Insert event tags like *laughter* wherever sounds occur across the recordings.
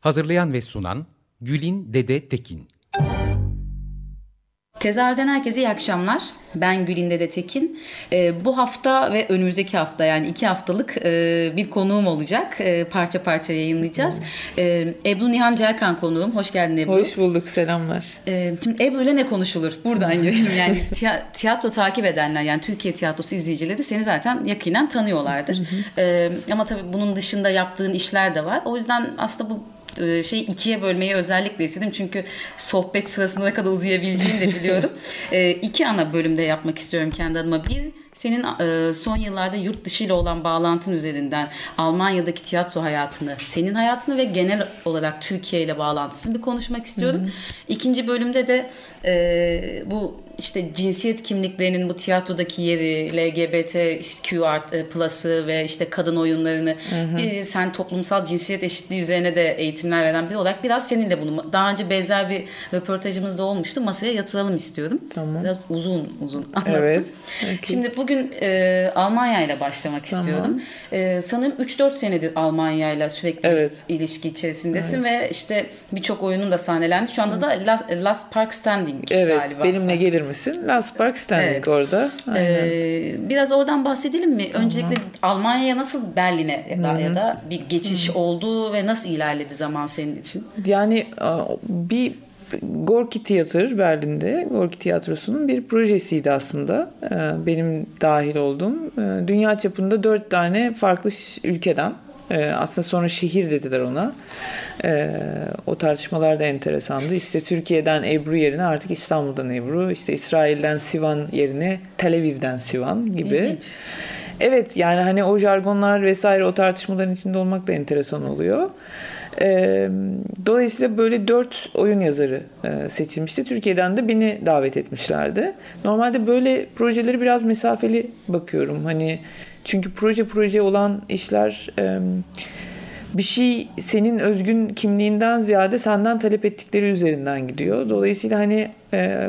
Hazırlayan ve sunan Gülin Dede Tekin Tezahürden herkese iyi akşamlar. Ben Gülin Dede Tekin. Ee, bu hafta ve önümüzdeki hafta yani iki haftalık e, bir konuğum olacak. E, parça parça yayınlayacağız. E, Ebru Nihan Celkan konuğum. Hoş geldin Ebru. Hoş bulduk. Selamlar. E, şimdi Ebru ile ne konuşulur? Buradan girelim. Yani tiyatro takip edenler yani Türkiye tiyatrosu izleyicileri seni zaten yakinen tanıyorlardır. E, ama tabii bunun dışında yaptığın işler de var. O yüzden aslında bu e, şey ikiye bölmeyi özellikle istedim. Çünkü sohbet sırasında ne kadar uzayabileceğini de biliyorum. *laughs* e, iki ana bölümde yapmak istiyorum kendi adıma. Bir senin e, son yıllarda yurt dışı ile olan bağlantın üzerinden Almanya'daki tiyatro hayatını, senin hayatını ve genel olarak Türkiye ile bağlantısını bir konuşmak istiyorum. Hı hı. İkinci bölümde de e, bu işte cinsiyet kimliklerinin bu tiyatrodaki yeri, LGBT işte Q art e, plus'ı ve işte kadın oyunlarını hı hı. Bir, sen toplumsal cinsiyet eşitliği üzerine de eğitimler veren biri olarak biraz seninle bunu daha önce benzer bir röportajımız da olmuştu. Masaya yatıralım istiyorum. Tamam. Biraz uzun uzun anlattım. Evet. Okay. Şimdi bugün e, Almanya ile başlamak tamam. istiyorum. E, sanırım 3-4 senedir Almanya ile sürekli evet. ilişki içerisindesin evet. ve işte birçok oyunun da sahnelendi. Şu anda da Last, Last Park Standing evet, galiba. benimle gelir misin? Last Park Standing evet. orada. Aynen. Ee, biraz oradan bahsedelim mi? Tamam. Öncelikle Almanya'ya nasıl Berlin'e ya da, ya da bir geçiş Hı-hı. oldu ve nasıl ilerledi zaman senin için? Yani bir Gorki Tiyatr Berlin'de, Gorki Tiyatrosu'nun bir projesiydi aslında. Ee, benim dahil olduğum. Ee, dünya çapında dört tane farklı ülkeden ee, aslında sonra şehir dediler ona. o tartışmalar da enteresandı. İşte Türkiye'den Ebru yerine artık İstanbul'dan Ebru, işte İsrail'den Sivan yerine Tel Aviv'den Sivan gibi. İlginç. Evet yani hani o jargonlar vesaire o tartışmaların içinde olmak da enteresan oluyor. E, dolayısıyla böyle dört oyun yazarı e, seçilmişti. Türkiye'den de beni davet etmişlerdi. Normalde böyle projeleri biraz mesafeli bakıyorum. Hani çünkü proje proje olan işler e, bir şey senin özgün kimliğinden ziyade senden talep ettikleri üzerinden gidiyor. Dolayısıyla hani e,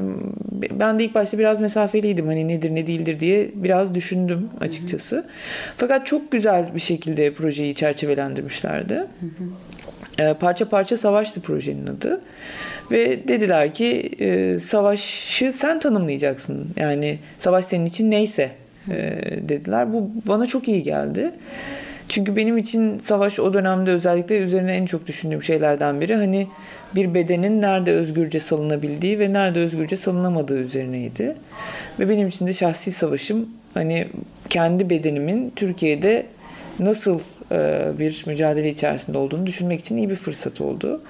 ben de ilk başta biraz mesafeliydim hani nedir ne değildir diye biraz düşündüm açıkçası. Fakat çok güzel bir şekilde projeyi çerçevelendirmişlerdi. Hı hı. E, parça parça savaştı projenin adı. Ve dediler ki e, savaşı sen tanımlayacaksın. Yani savaş senin için neyse e, dediler. Bu bana çok iyi geldi. Çünkü benim için savaş o dönemde özellikle üzerine en çok düşündüğüm şeylerden biri hani bir bedenin nerede özgürce salınabildiği ve nerede özgürce salınamadığı üzerineydi. Ve benim için de şahsi savaşım hani kendi bedenimin Türkiye'de nasıl e, bir mücadele içerisinde olduğunu düşünmek için iyi bir fırsat oldu.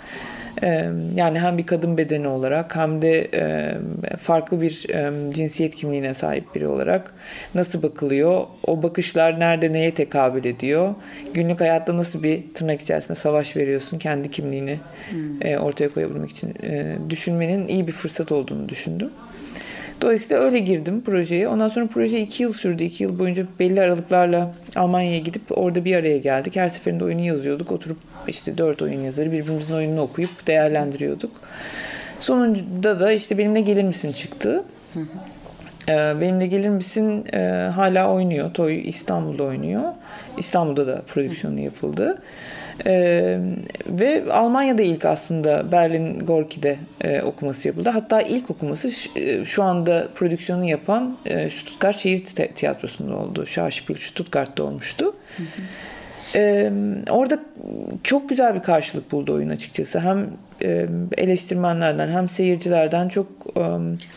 E, yani hem bir kadın bedeni olarak hem de e, farklı bir cinsiyet kimliğine sahip biri olarak nasıl bakılıyor? O bakışlar nerede neye tekabül ediyor? Günlük hayatta nasıl bir tırnak içerisinde savaş veriyorsun kendi kimliğini hmm. ortaya koyabilmek için düşünmenin iyi bir fırsat olduğunu düşündüm. Dolayısıyla öyle girdim projeye. Ondan sonra proje iki yıl sürdü. İki yıl boyunca belli aralıklarla Almanya'ya gidip orada bir araya geldik. Her seferinde oyunu yazıyorduk. Oturup işte dört oyun yazarı birbirimizin oyununu okuyup değerlendiriyorduk. Sonunda da işte benimle gelir misin çıktı. Ee, benimle gelir misin e, hala oynuyor. Toy İstanbul'da oynuyor. İstanbul'da da prodüksiyonu yapıldı. E, ve Almanya'da ilk aslında Berlin Gorki'de e, okuması yapıldı. Hatta ilk okuması e, şu anda prodüksiyonu yapan Stuttgart Şehir Tiyatrosu'nda oldu. Schauspiel Stuttgart'ta olmuştu. Hı hı. Ee, orada çok güzel bir karşılık buldu oyun açıkçası. Hem e, eleştirmenlerden hem seyircilerden çok... E,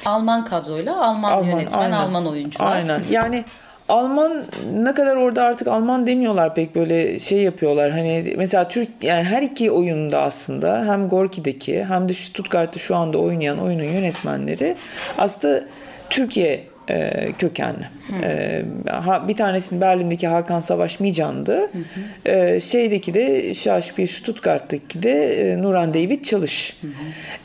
Alman kadroyla Alman, Alman yönetmen, aynen, Alman oyuncular. Aynen. Yani Alman ne kadar orada artık Alman demiyorlar pek böyle şey yapıyorlar. Hani mesela Türk yani her iki oyunda aslında hem Gorki'deki hem de Stuttgart'ta şu anda oynayan oyunun yönetmenleri aslında Türkiye e, kökenli. E, ha, bir tanesinin Berlin'deki Hakan Savaş Mican'dı. E, şeydeki de Şaşpir Stuttgart'taki de e, Nuran David Çalış.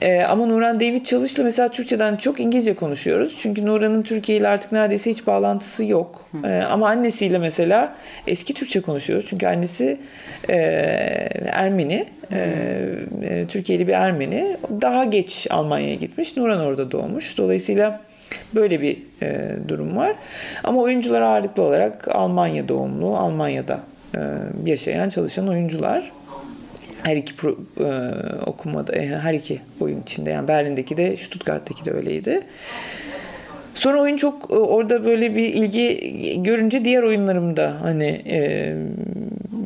E, ama Nuran David Çalış'la mesela Türkçeden çok İngilizce konuşuyoruz. Çünkü Nuran'ın Türkiye ile artık neredeyse hiç bağlantısı yok. E, ama annesiyle mesela eski Türkçe konuşuyoruz. Çünkü annesi e, Ermeni. E, e, Türkiye'li bir Ermeni. Daha geç Almanya'ya gitmiş. Nuran orada doğmuş. Dolayısıyla Böyle bir e, durum var. Ama oyuncular ağırlıklı olarak Almanya doğumlu, Almanya'da e, yaşayan, çalışan oyuncular. Her iki pro, e, okumada, e, her iki oyun içinde yani Berlin'deki de Stuttgart'taki de öyleydi. Sonra oyun çok e, orada böyle bir ilgi görünce diğer oyunlarımda hani e,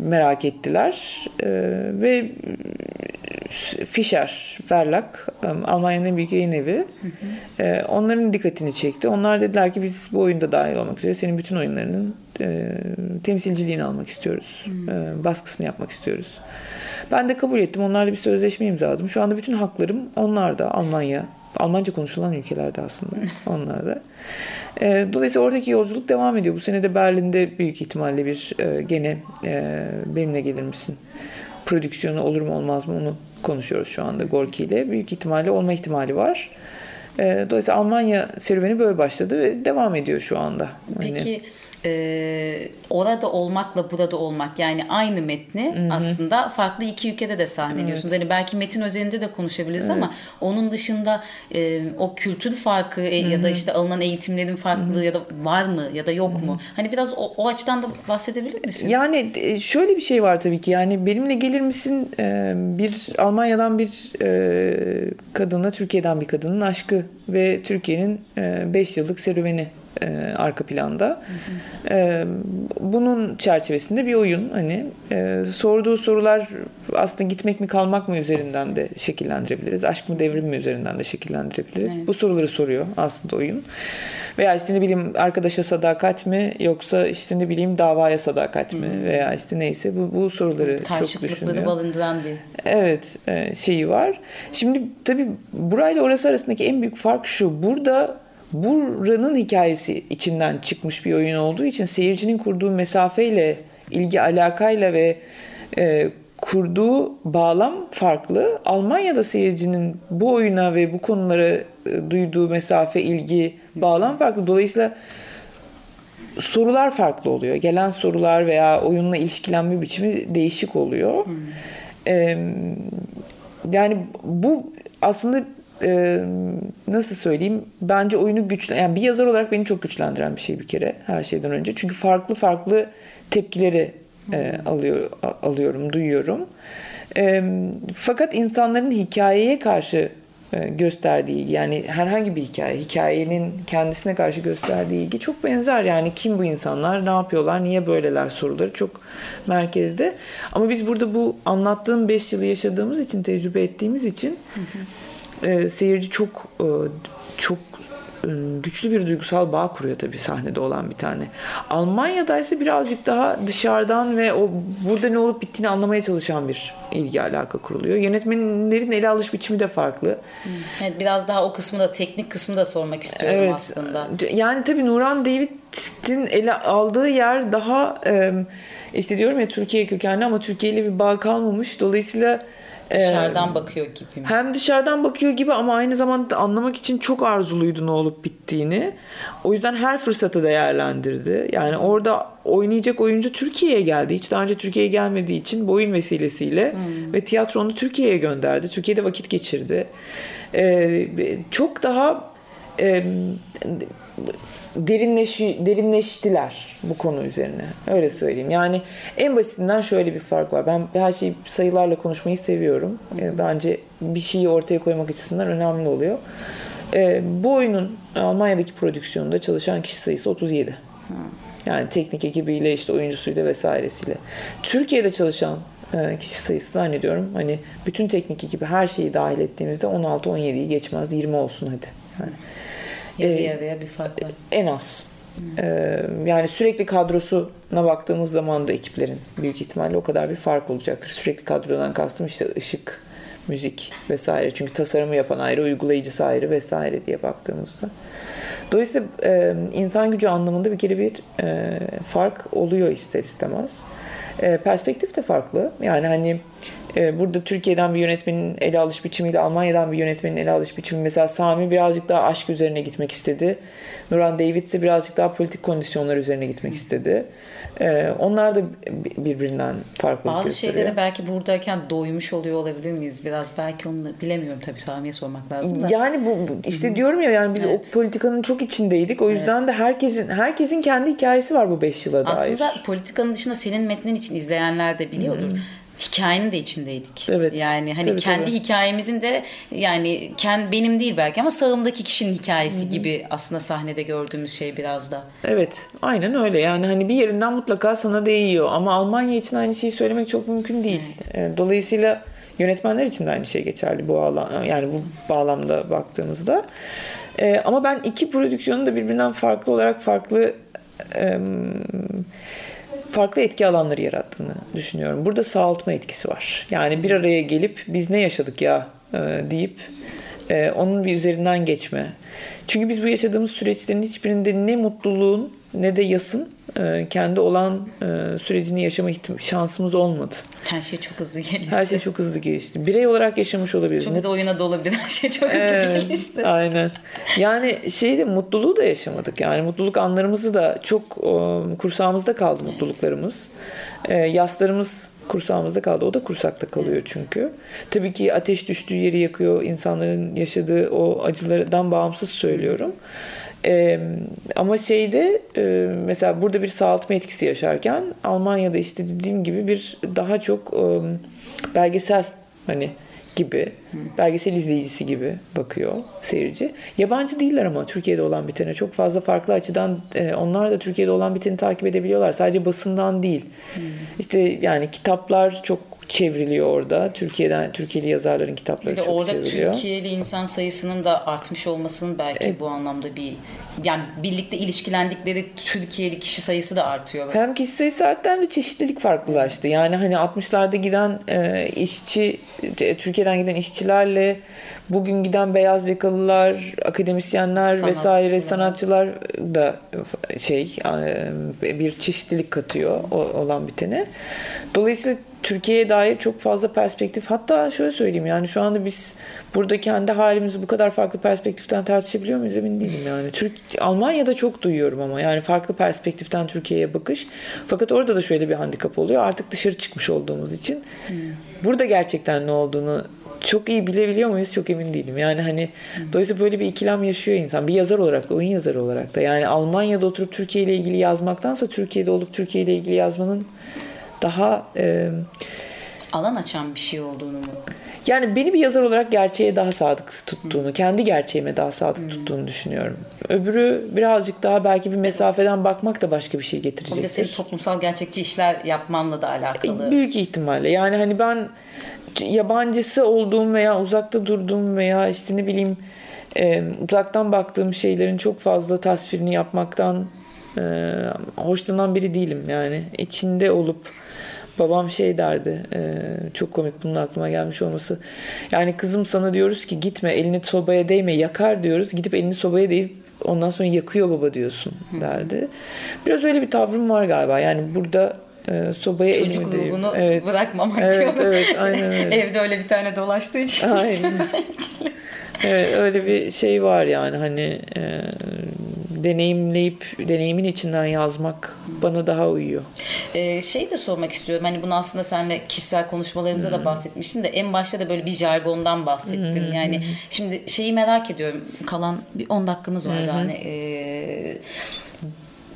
merak ettiler e, ve Fischer Verlag Almanya'nın en büyük yayın evi. Hı hı. E, onların dikkatini çekti. Onlar dediler ki biz bu oyunda dahil olmak üzere senin bütün oyunlarının e, temsilciliğini almak istiyoruz. Hı. E, baskısını yapmak istiyoruz. Ben de kabul ettim. Onlarla bir sözleşme imzaladım. Şu anda bütün haklarım onlarda. Almanya, Almanca konuşulan ülkelerde aslında *laughs* onlarda. E, dolayısıyla oradaki yolculuk devam ediyor. Bu sene de Berlin'de büyük ihtimalle bir e, gene e, benimle gelir misin? Prodüksiyonu olur mu olmaz mı onu konuşuyoruz şu anda Gorki ile. Büyük ihtimalle olma ihtimali var. E, dolayısıyla Almanya serüveni böyle başladı ve devam ediyor şu anda. Peki hani e, orada olmakla burada olmak yani aynı metni Hı-hı. aslında farklı iki ülkede de sahneliyorsunuz. Evet. Yani belki metin özelinde de konuşabiliriz evet. ama onun dışında e, o kültür farkı e, ya da işte alınan eğitimlerin farklılığı Hı-hı. ya da var mı ya da yok Hı-hı. mu? Hani biraz o, o açıdan da bahsedebilir misin? Yani e, şöyle bir şey var tabii ki yani benimle gelir misin e, bir Almanya'dan bir e, kadınla Türkiye'den bir kadının aşkı ve Türkiye'nin 5 yıllık serüveni e, arka planda. Hı hı. E, bunun çerçevesinde bir oyun hani e, sorduğu sorular aslında gitmek mi kalmak mı üzerinden de şekillendirebiliriz. Aşk mı devrim mi üzerinden de şekillendirebiliriz. Evet. Bu soruları soruyor aslında oyun. Veya işte ne bileyim arkadaşa sadakat mi yoksa işte ne bileyim davaya sadakat mi hı. veya işte neyse bu, bu soruları çok düşünüyor. balındıran bir. Evet e, şeyi var. Şimdi tabii burayla orası arasındaki en büyük fark şu. Burada buranın hikayesi içinden çıkmış bir oyun olduğu için seyircinin kurduğu mesafeyle, ilgi alakayla ve e, kurduğu bağlam farklı. Almanya'da seyircinin bu oyuna ve bu konulara e, duyduğu mesafe, ilgi, bağlam farklı. Dolayısıyla sorular farklı oluyor. Gelen sorular veya oyunla ilişkilenme biçimi değişik oluyor. Hmm. Ee, yani bu aslında e, nasıl söyleyeyim bence oyunu güçlü yani bir yazar olarak beni çok güçlendiren bir şey bir kere her şeyden önce. Çünkü farklı farklı tepkileri e, alıyor alıyorum, duyuyorum. E, fakat insanların hikayeye karşı e, gösterdiği yani herhangi bir hikaye, hikayenin kendisine karşı gösterdiği ilgi çok benzer. Yani kim bu insanlar, ne yapıyorlar, niye böyleler soruları çok merkezde. Ama biz burada bu anlattığım 5 yılı yaşadığımız için, tecrübe ettiğimiz için hı hı e, seyirci çok e, çok e, güçlü bir duygusal bağ kuruyor tabii sahnede olan bir tane. Almanya'da ise birazcık daha dışarıdan ve o burada ne olup bittiğini anlamaya çalışan bir ilgi alaka kuruluyor. Yönetmenlerin ele alış biçimi de farklı. Hmm. Evet, biraz daha o kısmı da teknik kısmı da sormak istiyorum evet, aslında. Yani tabii Nuran David'in ele aldığı yer daha işte diyorum ya Türkiye kökenli ama Türkiye ile bir bağ kalmamış. Dolayısıyla Dışarıdan ee, bakıyor gibi mi? Hem dışarıdan bakıyor gibi ama aynı zamanda anlamak için çok arzuluydu ne olup bittiğini. O yüzden her fırsatı değerlendirdi. Yani orada oynayacak oyuncu Türkiye'ye geldi. Hiç daha önce Türkiye'ye gelmediği için bu oyun vesilesiyle hmm. ve tiyatronu Türkiye'ye gönderdi. Türkiye'de vakit geçirdi. Ee, çok daha e, derinleş, derinleştiler bu konu üzerine. Öyle söyleyeyim. Yani en basitinden şöyle bir fark var. Ben her şeyi sayılarla konuşmayı seviyorum. E, bence bir şeyi ortaya koymak açısından önemli oluyor. E, bu oyunun Almanya'daki prodüksiyonunda çalışan kişi sayısı 37. Yani teknik ekibiyle işte oyuncusuyla vesairesiyle. Türkiye'de çalışan e, kişi sayısı zannediyorum hani bütün teknik ekibi her şeyi dahil ettiğimizde 16-17'yi geçmez 20 olsun hadi. Yani Yarı yarıya bir fark var. En az. Ee, yani sürekli kadrosuna baktığımız zaman da ekiplerin büyük ihtimalle o kadar bir fark olacaktır. Sürekli kadrodan kastım işte ışık, müzik vesaire. Çünkü tasarımı yapan ayrı, uygulayıcısı ayrı vesaire diye baktığımızda. Dolayısıyla e, insan gücü anlamında bir kere bir e, fark oluyor ister istemez. E, perspektif de farklı. Yani hani burada Türkiye'den bir yönetmenin ele alış biçimiyle Almanya'dan bir yönetmenin ele alış biçimi. Mesela Sami birazcık daha aşk üzerine gitmek istedi. Nuran David ise birazcık daha politik kondisyonlar üzerine gitmek istedi. Ee, onlar da birbirinden farklı Bazı gösteriyor. şeylere belki buradayken doymuş oluyor olabilir miyiz biraz? Belki onu bilemiyorum tabii Sami'ye sormak lazım da. Yani bu işte diyorum ya yani biz evet. o politikanın çok içindeydik. O yüzden evet. de herkesin herkesin kendi hikayesi var bu 5 yıla dair. Aslında politikanın dışında senin metnin için izleyenler de biliyordur. Hmm hikayenin de içindeydik. Evet. Yani hani tabii, kendi tabii. hikayemizin de yani kendi benim değil belki ama sağımdaki kişinin hikayesi Hı-hı. gibi aslında sahnede gördüğümüz şey biraz da. Evet. Aynen öyle. Yani hani bir yerinden mutlaka sana değiyor ama Almanya için aynı şeyi söylemek çok mümkün değil. Evet. Ee, dolayısıyla yönetmenler için de aynı şey geçerli bu alan yani bu bağlamda baktığımızda. Ee, ama ben iki prodüksiyonu da birbirinden farklı olarak farklı e, farklı etki alanları yarattığını düşünüyorum. Burada sağaltma etkisi var. Yani bir araya gelip biz ne yaşadık ya e, deyip e, onun bir üzerinden geçme. Çünkü biz bu yaşadığımız süreçlerin hiçbirinde ne mutluluğun ne de yasın e, kendi olan e, sürecini yaşama şansımız olmadı. Her şey çok hızlı gelişti. Her şey çok hızlı gelişti. Birey olarak yaşamış olabiliriz. Çok güzel oyuna da olabilir. Her şey çok hızlı evet, gelişti. Aynen. Yani şeyde mutluluğu da yaşamadık. Yani mutluluk anlarımızı da çok e, kursağımızda kaldı mutluluklarımız. Yaslarımız kursağımızda kaldı. O da kursakta kalıyor evet. çünkü. Tabii ki ateş düştüğü yeri yakıyor. İnsanların yaşadığı o acılardan bağımsız söylüyorum. Hı ee, ama şeyde e, mesela burada bir sağaltma etkisi yaşarken Almanya'da işte dediğim gibi bir daha çok e, belgesel hani gibi belgesel izleyicisi gibi bakıyor seyirci. Yabancı değiller ama Türkiye'de olan bitene çok fazla farklı açıdan e, onlar da Türkiye'de olan biteni takip edebiliyorlar. Sadece basından değil. Hmm. İşte yani kitaplar çok çevriliyor orada. Türkiye'den Türkiye'li yazarların kitapları bir de çok orada çevriliyor. Türkiye'li insan sayısının da artmış olmasının belki evet. bu anlamda bir yani birlikte ilişkilendikleri Türkiye'li kişi sayısı da artıyor. Hem kişi sayısı arttı hem de çeşitlilik farklılaştı. Yani hani 60'larda giden e, işçi Türkiye'den giden işçilerle bugün giden beyaz yakalılar, akademisyenler sanatçılar. vesaire sanatçılar da şey e, bir çeşitlilik katıyor olan bitene. Dolayısıyla Türkiye'ye dair çok fazla perspektif. Hatta şöyle söyleyeyim yani şu anda biz burada kendi halimizi bu kadar farklı perspektiften tartışabiliyor muyuz emin değilim yani. Türk Almanya'da çok duyuyorum ama yani farklı perspektiften Türkiye'ye bakış. Fakat orada da şöyle bir handikap oluyor. Artık dışarı çıkmış olduğumuz için hmm. burada gerçekten ne olduğunu çok iyi bilebiliyor muyuz çok emin değilim. Yani hani hmm. dolayısıyla böyle bir ikilem yaşıyor insan. Bir yazar olarak da oyun yazarı olarak da. Yani Almanya'da oturup Türkiye ile ilgili yazmaktansa Türkiye'de olup Türkiye ile ilgili yazmanın daha e, alan açan bir şey olduğunu mu? Yani beni bir yazar olarak gerçeğe daha sadık tuttuğunu, kendi gerçeğime daha sadık hmm. tuttuğunu düşünüyorum. Öbürü birazcık daha belki bir mesafeden bakmak da başka bir şey getirecektir. Bir senin toplumsal gerçekçi işler yapmanla da alakalı. Büyük ihtimalle. Yani hani ben yabancısı olduğum veya uzakta durduğum veya işte ne bileyim e, uzaktan baktığım şeylerin çok fazla tasvirini yapmaktan e, hoşlanan biri değilim yani. içinde olup babam şey derdi e, çok komik bunun aklıma gelmiş olması. Yani kızım sana diyoruz ki gitme elini sobaya değme yakar diyoruz. Gidip elini sobaya değip ondan sonra yakıyor baba diyorsun derdi. Biraz öyle bir tavrım var galiba. Yani burada e, sobaya Çocuk ruhunu evet. bırakmamak evet, diyorum. Evet, aynen *laughs* öyle. Evde öyle bir tane dolaştığı için. Aynen. *laughs* evet, öyle bir şey var yani hani e, deneyimleyip deneyimin içinden yazmak bana daha uyuyor. Ee, şey de sormak istiyorum. Hani bunu aslında seninle kişisel konuşmalarımızda hmm. da bahsetmiştin de en başta da böyle bir jargondan bahsettin. Hmm. Yani şimdi şeyi merak ediyorum. Kalan bir 10 dakikamız var hmm. hani e,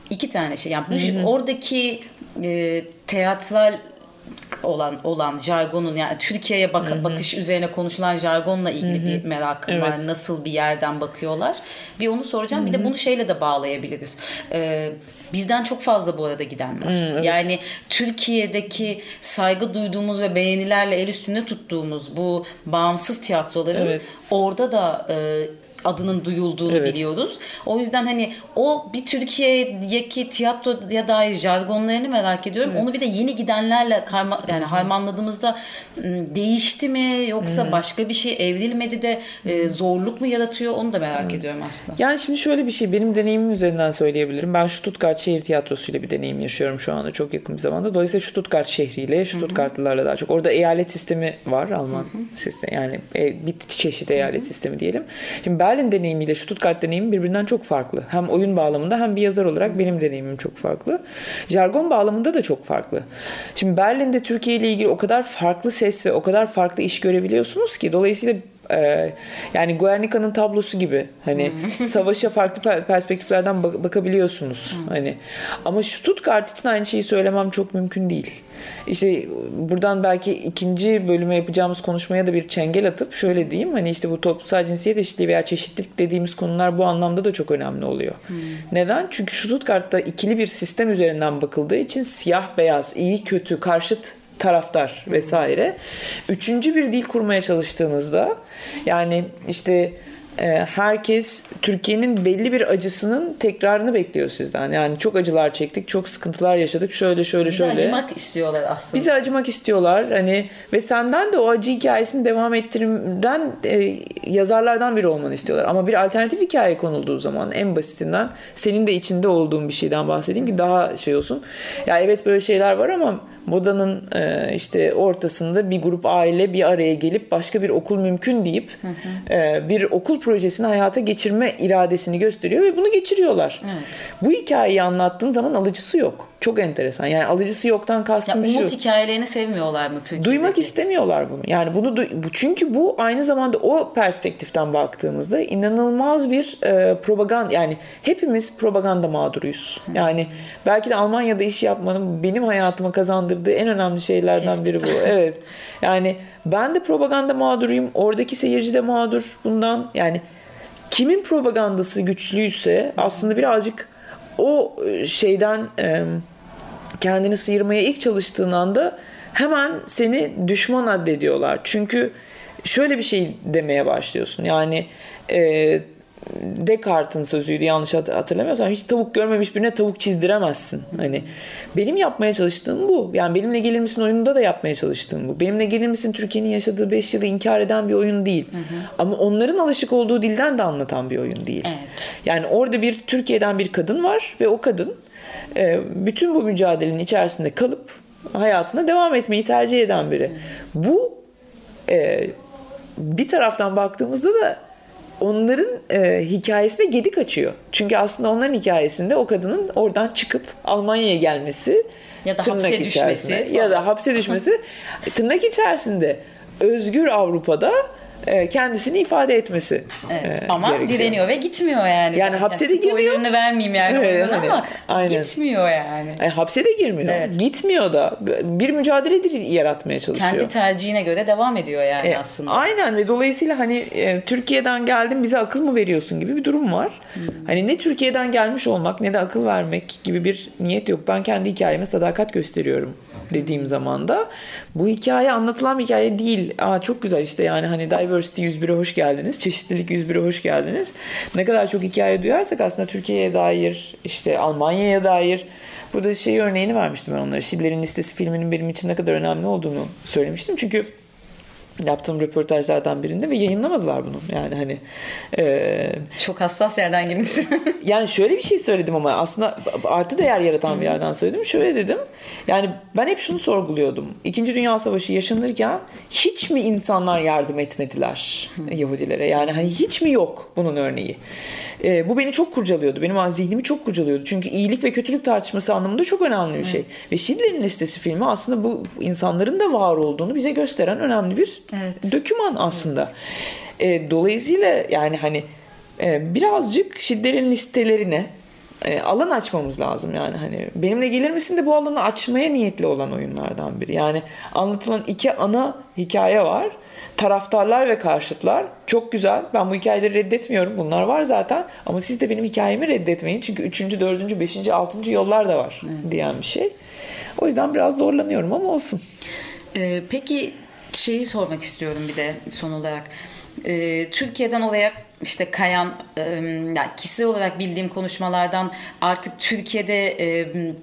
iki tane şey. Yani bu, oradaki e, teatral olan olan jargonun yani Türkiye'ye bak Hı-hı. bakış üzerine konuşulan jargonla ilgili Hı-hı. bir merakım evet. var. Nasıl bir yerden bakıyorlar? Bir onu soracağım. Hı-hı. Bir de bunu şeyle de bağlayabiliriz. Ee, bizden çok fazla bu arada giden var. Hmm, evet. Yani Türkiye'deki saygı duyduğumuz ve beğenilerle el üstünde tuttuğumuz bu bağımsız tiyatroların evet. orada da e, adının duyulduğunu evet. biliyoruz. O yüzden hani o bir Türkiye'deki tiyatroya dair jargonlarını merak ediyorum. Evet. Onu bir de yeni gidenlerle karma, yani harmanladığımızda değişti mi yoksa hmm. başka bir şey evrilmedi de e, zorluk mu yaratıyor onu da merak hmm. ediyorum aslında. Yani şimdi şöyle bir şey benim deneyimim üzerinden söyleyebilirim. Ben Stuttgart Şehir Tiyatrosu ile bir deneyim yaşıyorum şu anda çok yakın bir zamanda. Dolayısıyla Stuttgart şehriyle, Stuttgartlılarla daha çok. Orada eyalet sistemi var Alman sistemi. Yani e, bir çeşit eyalet sistemi diyelim. Şimdi ben Berlin deneyimiyle Stuttgart deneyimi birbirinden çok farklı. Hem oyun bağlamında hem bir yazar olarak benim deneyimim çok farklı. Jargon bağlamında da çok farklı. Şimdi Berlin'de Türkiye ile ilgili o kadar farklı ses ve o kadar farklı iş görebiliyorsunuz ki dolayısıyla ee, yani Guernica'nın tablosu gibi hani hmm. *laughs* savaşa farklı perspektiflerden bak- bakabiliyorsunuz hmm. hani ama Stuttgart için aynı şeyi söylemem çok mümkün değil. İşte buradan belki ikinci bölüme yapacağımız konuşmaya da bir çengel atıp şöyle diyeyim hani işte bu toplumsal cinsiyet eşitliği veya çeşitlilik dediğimiz konular bu anlamda da çok önemli oluyor. Hmm. Neden? Çünkü Stuttgart'ta ikili bir sistem üzerinden bakıldığı için siyah beyaz, iyi kötü, karşıt taraftar vesaire. Üçüncü bir dil kurmaya çalıştığınızda yani işte herkes Türkiye'nin belli bir acısının tekrarını bekliyor sizden. Yani çok acılar çektik, çok sıkıntılar yaşadık. Şöyle şöyle Bizi şöyle. Bizi acımak istiyorlar aslında. Bizi acımak istiyorlar. Hani ve senden de o acı hikayesini devam ettiren e, yazarlardan biri olmanı istiyorlar. Ama bir alternatif hikaye konulduğu zaman en basitinden senin de içinde olduğun bir şeyden bahsedeyim ki daha şey olsun. Ya evet böyle şeyler var ama modanın e, işte ortasında bir grup aile bir araya gelip başka bir okul mümkün deyip hı hı. E, bir okul projesini hayata geçirme iradesini gösteriyor ve bunu geçiriyorlar. Evet. Bu hikayeyi anlattığın zaman alıcısı yok. Çok enteresan. Yani alıcısı yoktan kastım ya, umut şu. hikayelerini sevmiyorlar mı Türkiye'deki? Duymak istemiyorlar bunu. Yani bunu çünkü bu aynı zamanda o perspektiften baktığımızda inanılmaz bir e, propaganda yani hepimiz propaganda mağduruyuz. Hı. Yani belki de Almanya'da iş yapmanın benim hayatıma kazandırdığı en önemli şeylerden Tespit. biri bu. Evet. Yani ben de propaganda mağduruyum. Oradaki seyirci de mağdur bundan. Yani kimin propagandası güçlüyse aslında birazcık o e, şeyden kendini sıyırmaya ilk çalıştığın anda hemen seni düşman addediyorlar. Çünkü şöyle bir şey demeye başlıyorsun. Yani e, Descartes'in sözüydü yanlış hatırlamıyorsam hiç tavuk görmemiş birine tavuk çizdiremezsin. Hani benim yapmaya çalıştığım bu. Yani benimle gelir misin oyununda da yapmaya çalıştığım bu. Benimle gelir misin Türkiye'nin yaşadığı 5 yılı inkar eden bir oyun değil. Hı hı. Ama onların alışık olduğu dilden de anlatan bir oyun değil. Evet. Yani orada bir Türkiye'den bir kadın var ve o kadın e, bütün bu mücadelenin içerisinde kalıp hayatına devam etmeyi tercih eden biri. Hı. Bu e, bir taraftan baktığımızda da onların e, hikayesine gedik açıyor. Çünkü aslında onların hikayesinde o kadının oradan çıkıp Almanya'ya gelmesi ya da hapse düşmesi ya da hapse düşmesi tırnak içerisinde. Özgür Avrupa'da kendisini ifade etmesi. Evet, e, ama gerekiyor. direniyor ve gitmiyor yani. Yani hapse de girmiyor. Spoilerını vermeyeyim yani evet, hani, ama aynen. gitmiyor yani. yani. Hapse de girmiyor. Evet. Gitmiyor da bir mücadele yaratmaya çalışıyor. Kendi tercihine göre devam ediyor yani e, aslında. Aynen ve dolayısıyla hani e, Türkiye'den geldim bize akıl mı veriyorsun gibi bir durum var. Hmm. Hani ne Türkiye'den gelmiş olmak ne de akıl vermek gibi bir niyet yok. Ben kendi hikayeme sadakat gösteriyorum dediğim zaman da bu hikaye anlatılan bir hikaye değil. Aa çok güzel işte yani hani Diversity 101'e hoş geldiniz. Çeşitlilik 101'e hoş geldiniz. Ne kadar çok hikaye duyarsak aslında Türkiye'ye dair işte Almanya'ya dair Burada şey örneğini vermiştim ben onlara. Schindler'in Listesi filminin benim için ne kadar önemli olduğunu söylemiştim. Çünkü yaptığım röportajlardan birinde ve yayınlamadılar bunu. Yani hani e, çok hassas yerden girmişsin. *laughs* yani şöyle bir şey söyledim ama aslında artı değer yaratan bir yerden söyledim. Şöyle dedim. Yani ben hep şunu sorguluyordum. İkinci Dünya Savaşı yaşanırken hiç mi insanlar yardım etmediler Yahudilere? Yani hani hiç mi yok bunun örneği? E, bu beni çok kurcalıyordu. Benim zihnimi çok kurcalıyordu. Çünkü iyilik ve kötülük tartışması anlamında çok önemli bir şey. Evet. Ve Schindler'in Listesi filmi aslında bu insanların da var olduğunu bize gösteren önemli bir evet. döküman aslında. Evet. E, dolayısıyla yani hani e, birazcık Schindler'in listelerine e, alan açmamız lazım yani hani benimle gelir misin de bu alanı açmaya niyetli olan oyunlardan biri. Yani anlatılan iki ana hikaye var. Taraftarlar ve karşıtlar. Çok güzel. Ben bu hikayeleri reddetmiyorum. Bunlar var zaten. Ama siz de benim hikayemi reddetmeyin. Çünkü üçüncü, dördüncü, beşinci, altıncı yollar da var evet. diyen bir şey. O yüzden biraz zorlanıyorum ama olsun. Ee, peki şeyi sormak istiyorum bir de son olarak. Ee, Türkiye'den oraya işte kayan yani kişisel olarak bildiğim konuşmalardan artık Türkiye'de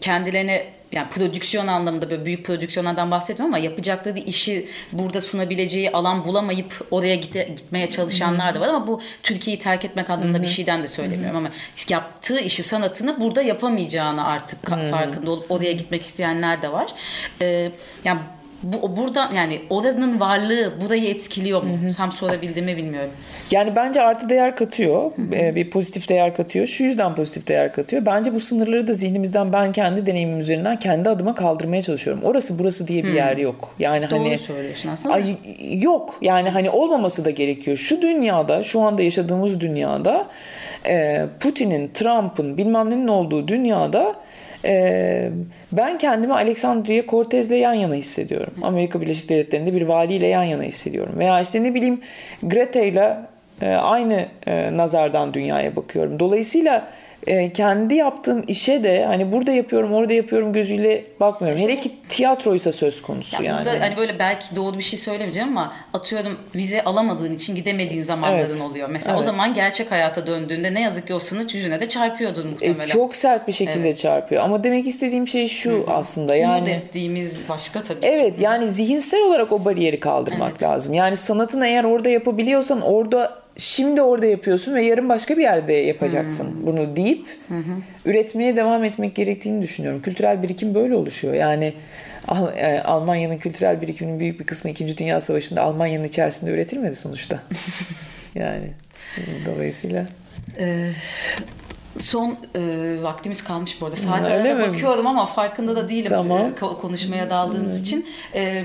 kendilerine yani prodüksiyon anlamında böyle büyük prodüksiyonlardan bahsetmiyorum ama yapacakları işi burada sunabileceği alan bulamayıp oraya gite, gitmeye çalışanlar da var ama bu Türkiye'yi terk etmek anlamında bir şeyden de söylemiyorum ama yaptığı işi sanatını burada yapamayacağını artık farkında olup oraya gitmek isteyenler de var. Ee, yani bu buradan yani oranın varlığı burayı etkiliyor mu? Hı hı. Tam sorabildiğimi bilmiyorum. Yani bence artı değer katıyor. Hı hı. Ee, bir pozitif değer katıyor. Şu yüzden pozitif değer katıyor. Bence bu sınırları da zihnimizden ben kendi deneyimim üzerinden kendi adıma kaldırmaya çalışıyorum. Orası burası diye bir hı. yer yok. Yani Doğru hani söylüyorsun aslında. Ay, yok. Yani hani olmaması da gerekiyor. Şu dünyada, şu anda yaşadığımız dünyada e, Putin'in, Trump'ın bilmem nenin olduğu dünyada e, ben kendimi Alexandria Cortez'le yan yana hissediyorum. Amerika Birleşik Devletleri'nde bir valiyle yan yana hissediyorum. Veya işte ne bileyim Greta ile aynı e, nazardan dünyaya bakıyorum. Dolayısıyla e, kendi yaptığım işe de hani burada yapıyorum orada yapıyorum gözüyle bakmıyorum. İşte, Hele ki tiyatroysa söz konusu yani. Burada hani böyle belki doğru bir şey söylemeyeceğim ama atıyorum vize alamadığın için gidemediğin zamanların evet. oluyor. Mesela evet. o zaman gerçek hayata döndüğünde ne yazık ki o sınıç yüzüne de çarpıyordun muhtemelen. E, çok sert bir şekilde evet. çarpıyor ama demek istediğim şey şu Hı-hı. aslında yani. Umut ettiğimiz başka tabii Evet ki. yani zihinsel olarak o bariyeri kaldırmak evet. lazım. Yani sanatını eğer orada yapabiliyorsan orada şimdi orada yapıyorsun ve yarın başka bir yerde yapacaksın hmm. bunu deyip hmm. üretmeye devam etmek gerektiğini düşünüyorum. Kültürel birikim böyle oluşuyor. Yani e, Almanya'nın kültürel birikiminin büyük bir kısmı 2. Dünya Savaşı'nda Almanya'nın içerisinde üretilmedi sonuçta. *laughs* yani dolayısıyla. Ee, son e, vaktimiz kalmış bu arada. Saat arada bakıyorum ama farkında da değilim tamam. e, konuşmaya daldığımız hmm. için. E,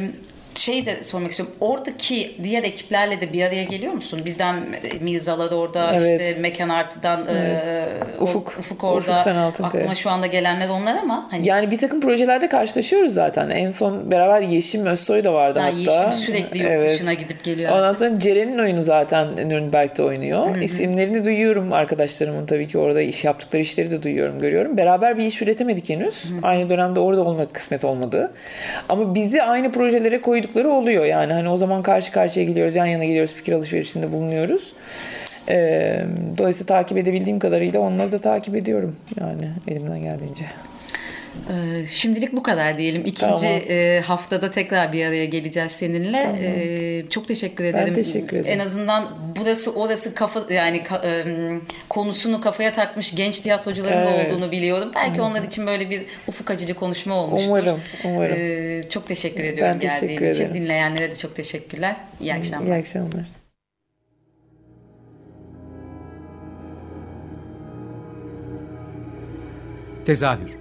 şeyi de sormak istiyorum. Oradaki diğer ekiplerle de bir araya geliyor musun? Bizden Mirzalar orada, evet. işte Mekan Artı'dan evet. e, Ufuk, Ufuk orada. Aklıma şu anda gelenler onlar ama. Hani... Yani bir takım projelerde karşılaşıyoruz zaten. En son beraber Yeşim Özsoy da vardı ha, hatta. Yeşim sürekli yurt evet. dışına gidip geliyor. Ondan sonra Ceren'in oyunu zaten Nürnberg'de oynuyor. Hı-hı. İsimlerini duyuyorum arkadaşlarımın tabii ki orada iş yaptıkları işleri de duyuyorum, görüyorum. Beraber bir iş üretemedik henüz. Hı-hı. Aynı dönemde orada olmak kısmet olmadı. Ama bizi aynı projelere koy koydukları oluyor yani. Hani o zaman karşı karşıya geliyoruz, yan yana geliyoruz, fikir alışverişinde bulunuyoruz. Ee, dolayısıyla takip edebildiğim kadarıyla onları da takip ediyorum yani elimden geldiğince. Ee, şimdilik bu kadar diyelim. İkinci tamam. E, haftada tekrar bir araya geleceğiz seninle. Tamam. Ee, çok teşekkür ederim. Ben teşekkür ederim. En azından burası orası kafa yani konusunu kafaya takmış genç tiyatrocuların evet. olduğunu biliyorum. Belki evet. onlar için böyle bir ufuk açıcı konuşma olmuştur. Umarım. umarım. Ee, çok teşekkür ediyorum ben geldiğin teşekkür için. Ederim. Dinleyenlere de çok teşekkürler. İyi akşamlar. İyi akşamlar. Tezahür